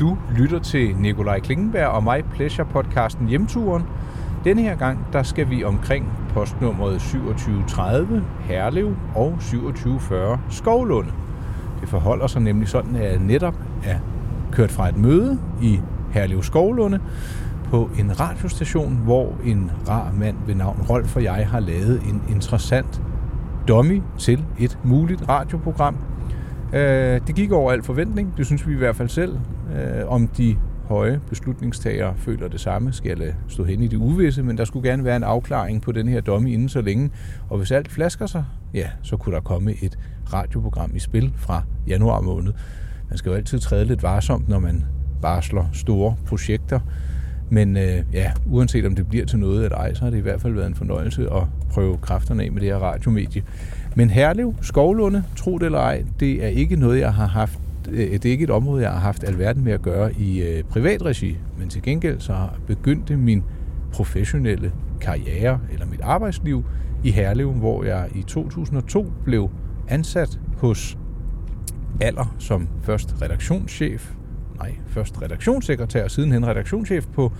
Du lytter til Nikolaj Klingenberg og mig Pleasure podcasten Hjemturen. Denne her gang, der skal vi omkring postnummeret 2730 Herlev og 2740 Skovlunde. Det forholder sig nemlig sådan, at jeg netop er kørt fra et møde i Herlev Skovlunde på en radiostation, hvor en rar mand ved navn Rolf og jeg har lavet en interessant dummy til et muligt radioprogram. Øh, det gik over al forventning, det synes vi i hvert fald selv. Øh, om de høje beslutningstagere føler det samme, skal jeg lade stå hen i det uvisse, men der skulle gerne være en afklaring på den her domme inden så længe. Og hvis alt flasker sig, ja, så kunne der komme et radioprogram i spil fra januar måned. Man skal jo altid træde lidt varsomt, når man barsler store projekter. Men øh, ja, uanset om det bliver til noget eller ej, så har det i hvert fald været en fornøjelse at prøve kræfterne af med det her radiomedie. Men Herlev, Skovlunde, tro det eller ej, det er ikke noget, jeg har haft øh, det er ikke et område, jeg har haft alverden med at gøre i øh, privatregi, men til gengæld så begyndte min professionelle karriere eller mit arbejdsliv i Herlev, hvor jeg i 2002 blev ansat hos Aller som først redaktionschef, nej, først redaktionssekretær og sidenhen redaktionschef på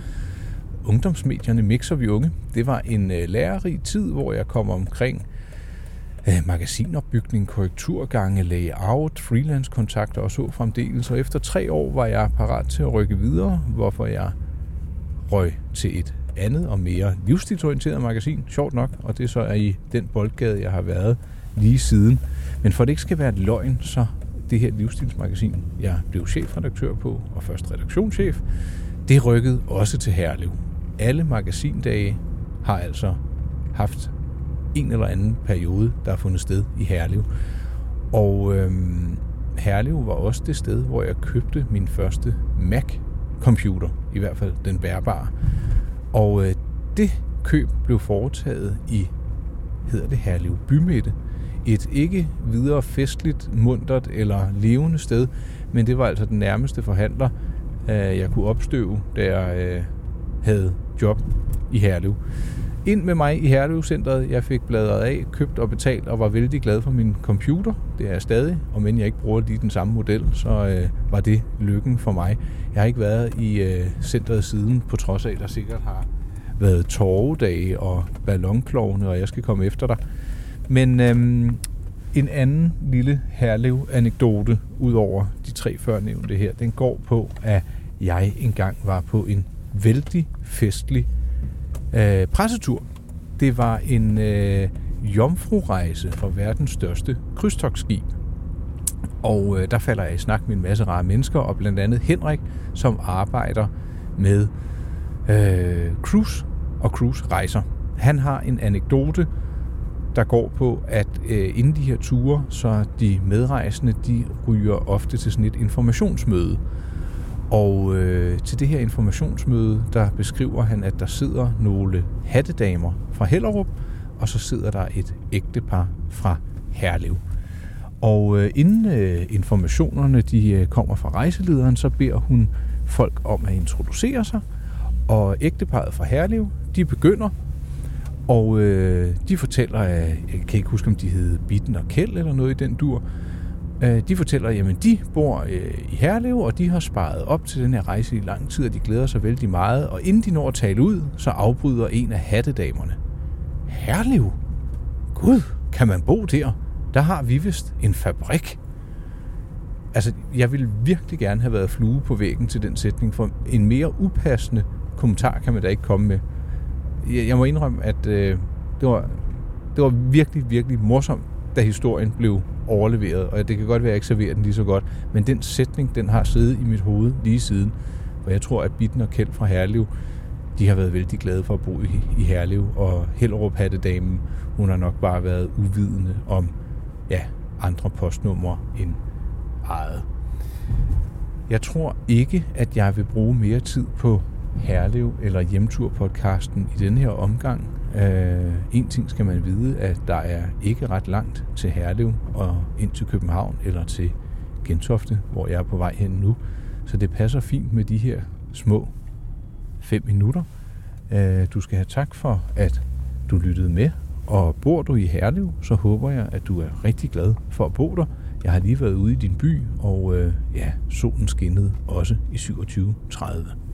ungdomsmedierne Mixer Vi Unge. Det var en øh, lærerig tid, hvor jeg kom omkring øh, magasinopbygning, korrekturgange, layout, freelance-kontakter og så fremdeles. Og efter tre år var jeg parat til at rykke videre, hvorfor jeg røg til et andet og mere livsstilsorienteret magasin, sjovt nok, og det så er i den boldgade, jeg har været lige siden. Men for det ikke skal være et løgn, så det her livsstilsmagasin, jeg blev chefredaktør på, og først redaktionschef, det rykkede også til Herlev. Alle magasindage har altså haft en eller anden periode, der har fundet sted i Herlev. Og øhm, Herlev var også det sted, hvor jeg købte min første Mac-computer, i hvert fald den bærbare. Og øh, det køb blev foretaget i, hedder det Herlev Bymidte, et ikke videre festligt, mundtet eller levende sted, men det var altså den nærmeste forhandler, øh, jeg kunne opstøve, da jeg øh, havde job i Herlev. Ind med mig i Herlev-centret. Jeg fik bladret af, købt og betalt og var vældig glad for min computer. Det er jeg stadig, og men jeg ikke bruger lige den samme model, så øh, var det lykken for mig. Jeg har ikke været i øh, centret siden, på trods af, at der sikkert har været torvedage og ballonklovne, og jeg skal komme efter dig. Men øhm, en anden lille herlev anekdote ud over de tre førnævnte her, den går på, at jeg engang var på en vældig festlig øh, pressetur. Det var en øh, jomfrurejse for verdens største krydstogsskib. Og øh, der falder jeg i snak med en masse rare mennesker, og blandt andet Henrik, som arbejder med øh, cruise og cruise-rejser. Han har en anekdote, der går på, at øh, inden de her ture, så de medrejsende, de ryger ofte til sådan et informationsmøde. Og øh, til det her informationsmøde, der beskriver han, at der sidder nogle hattedamer fra Hellerup, og så sidder der et ægtepar fra Herlev. Og øh, inden øh, informationerne de øh, kommer fra rejselederen, så beder hun folk om at introducere sig. Og ægteparet fra Herlev, de begynder og øh, de fortæller, at, jeg kan ikke huske, om de hed Bitten og Kjeld eller noget i den dur. Øh, de fortæller, at de bor øh, i Herlev, og de har sparet op til den her rejse i lang tid, og de glæder sig vældig meget. Og inden de når at tale ud, så afbryder en af hattedamerne. Herlev? Gud, kan man bo der? Der har vi vist en fabrik. Altså, jeg vil virkelig gerne have været flue på væggen til den sætning, for en mere upassende kommentar kan man da ikke komme med jeg, jeg må indrømme, at øh, det, var, det var virkelig, virkelig morsomt, da historien blev overleveret. Og det kan godt være, at jeg ikke serverer den lige så godt. Men den sætning, den har siddet i mit hoved lige siden. For jeg tror, at Bitten og Kjeld fra Herlev, de har været vældig glade for at bo i, i Herlev. Og Hellerup Hattedamen, hun har nok bare været uvidende om ja, andre postnumre end eget. Jeg tror ikke, at jeg vil bruge mere tid på Herlev eller Hjemtur-podcasten i denne her omgang. Øh, en ting skal man vide, at der er ikke ret langt til Herlev og ind til København eller til Gentofte, hvor jeg er på vej hen nu. Så det passer fint med de her små fem minutter. Øh, du skal have tak for, at du lyttede med. Og bor du i Herlev, så håber jeg, at du er rigtig glad for at bo der. Jeg har lige været ude i din by, og øh, ja, solen skinnede også i 27.30.